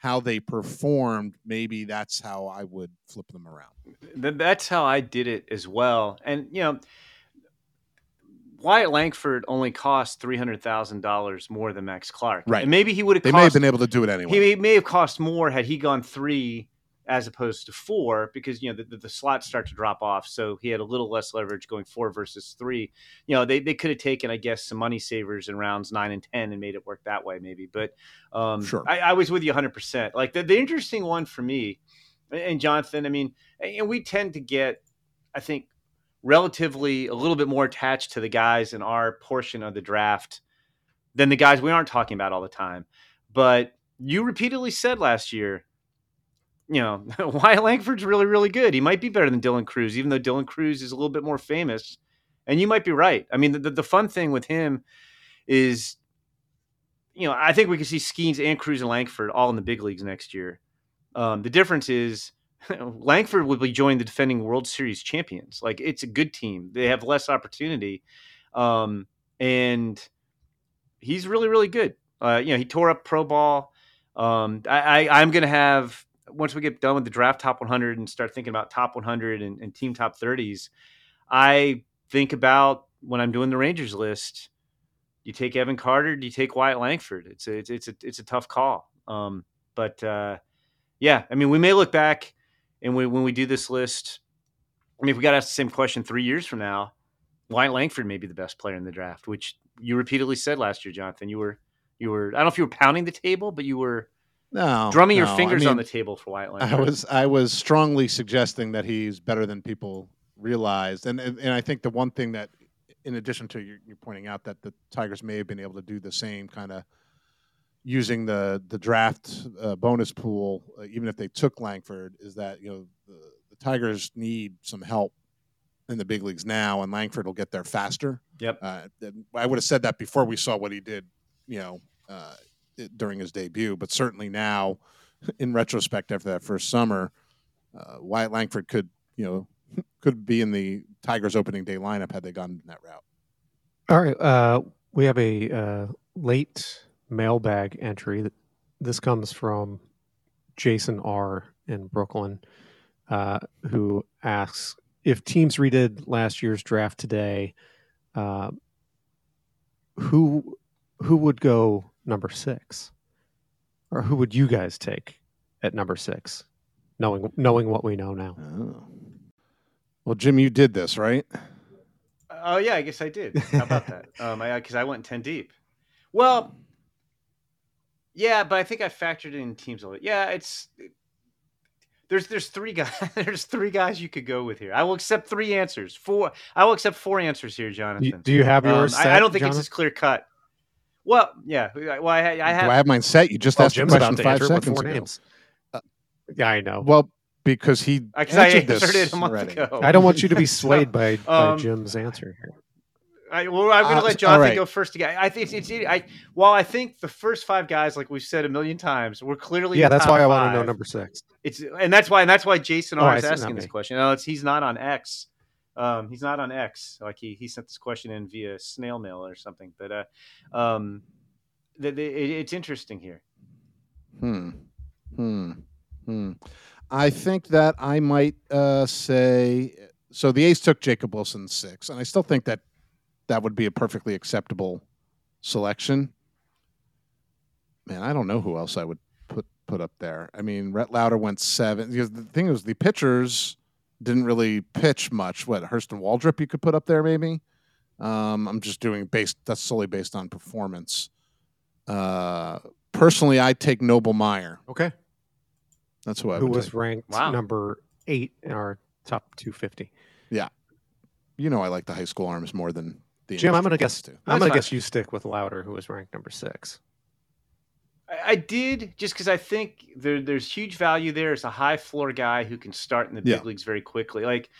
how they performed, maybe that's how I would flip them around. That's how I did it as well. And, you know, Wyatt Langford only cost three hundred thousand dollars more than Max Clark. Right. And maybe he would have. They cost, may have been able to do it anyway. He may have cost more had he gone three as opposed to four because you know the, the, the, slots start to drop off. So he had a little less leverage going four versus three. You know, they, they could have taken, I guess, some money savers in rounds nine and ten and made it work that way, maybe. But um, sure, I, I was with you 100. percent Like the, the interesting one for me, and Jonathan, I mean, and we tend to get, I think, relatively a little bit more attached to the guys in our portion of the draft than the guys we aren't talking about all the time. But you repeatedly said last year, you know, Wyatt Langford's really, really good. He might be better than Dylan Crews, even though Dylan Crews is a little bit more famous. And you might be right. I mean, the, the fun thing with him is, you know, I think we can see Skenes and Crews and Langford all in the big leagues next year. Um, the difference is Langford will be joining the defending World Series champions. Like it's a good team. They have less opportunity, um, and he's really, really good. Uh, you know, he tore up pro ball. Um, I, I, am going to have once we get done with the draft top 100 and start thinking about top 100 and, and team top 30s. I think about when I'm doing the Rangers list. You take Evan Carter. Do you take Wyatt Langford? It's a, it's, it's a it's a tough call. Um, but uh, yeah, I mean, we may look back and we, when we do this list, I mean, if we got asked the same question three years from now, Wyatt Langford may be the best player in the draft, which you repeatedly said last year, Jonathan. You were you were I don't know if you were pounding the table, but you were no drumming no. your fingers I mean, on the table for Wyatt Langford. I was I was strongly suggesting that he's better than people realized, and and, and I think the one thing that, in addition to you, you're pointing out that the Tigers may have been able to do the same kind of using the the draft uh, bonus pool, uh, even if they took Langford, is that you know the, the Tigers need some help in the big leagues now, and Langford will get there faster. Yep. Uh, I would have said that before we saw what he did, you know, uh, during his debut, but certainly now, in retrospect, after that first summer, uh, Wyatt Langford could, you know, could be in the Tigers opening day lineup had they gone that route. All right, uh, we have a uh, late mailbag entry. This comes from Jason R in Brooklyn, uh, who asks if teams redid last year's draft today, uh, who who would go number six, or who would you guys take at number six, knowing knowing what we know now? Oh. Well, Jim, you did this right. Oh yeah, I guess I did. How about that? um, because I, I went ten deep. Well, yeah, but I think I factored in teams a little. Yeah, it's there's there's three guys there's three guys you could go with here. I will accept three answers. Four. I will accept four answers here, Jonathan. Do you have yours? Um, set, I, I, don't think Jonathan? it's as clear cut. Well, yeah. Well, I, I have. Do I have mine set? You just Well, asked the Jim's question about to five answer with seconds four ago. names. yeah, I know. Well, because he Because I answered this it a month already. ago. I don't want you to be swayed by, by um, Jim's answer here. I, well, I'm going to Uh, let all Jonathan right. go first again. I think it's, it's I. While I think the first five guys, like we've said a million times, we're clearly Yeah, that's why I want to know number six. It's and that's why and that's why Jason Oh, R I is asking this me. question. No, it's he's not on X. Um, he's not on X. Like he he sent this question in via snail mail or something. But uh, um, the, the, it, it's interesting here. Hmm. Hmm. Hmm. I think that I might uh, say so. The A's took Jacob Wilson six, and I still think that that would be a perfectly acceptable selection. Man, I don't know who else I would put put up there. I mean, Rhett Lowder went seven. Because the thing is, the pitchers didn't really pitch much. What Hurston Waldrop you could put up there, maybe. Um, I'm just doing based. That's solely based on performance. Uh, personally, I take Noble Meyer. Okay. That's who I Who would was take. ranked Wow. number eight in our top 250? Yeah, You know, I like the high school arms more than the. Jim, I'm going to guess. kids do. I'm That's going to fine. guess you stick with Lowder, who was ranked number six. I, did just because I think there, there's huge value there. It's a high floor guy who can start in the big Yeah. leagues very quickly. Like,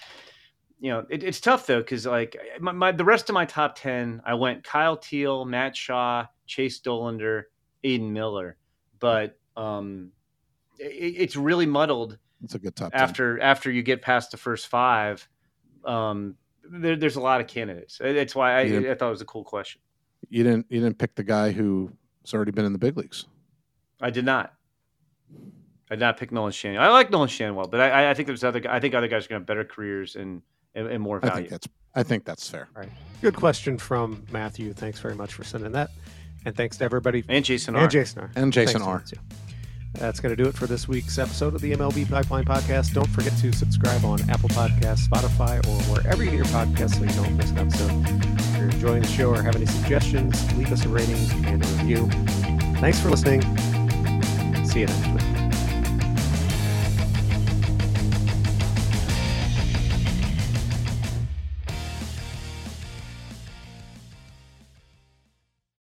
you know, it, it's tough though because like my, my the rest of my top ten, I went Kyle Teel, Matt Shaw, Chase Dolander, Aidan Miller, but um, it, it's really muddled It's a good top. 10. after after you get past the first five. Um, there, there's a lot of candidates. That's why I, I thought it was a cool question. you didn't you didn't pick the guy who's already been in the big leagues. I did not. I did not pick Nolan Schanuel. I like Nolan Schanuel, but I, I think there's other. I think other guys are going to have better careers and and, and more I value. think that's I think that's fair. Good question from Matthew. Thanks very much for sending that. And thanks to everybody. and Jason R. And Jason R. And Jason Thanks, R. Matthew. That's going to do it for this week's episode of the MLB Pipeline Podcast. Don't forget to subscribe on Apple Podcasts, Spotify, or wherever you get your podcasts so you don't miss an episode. If you're enjoying the show or have any suggestions, leave us a rating and a review. Thanks for listening. See you next week.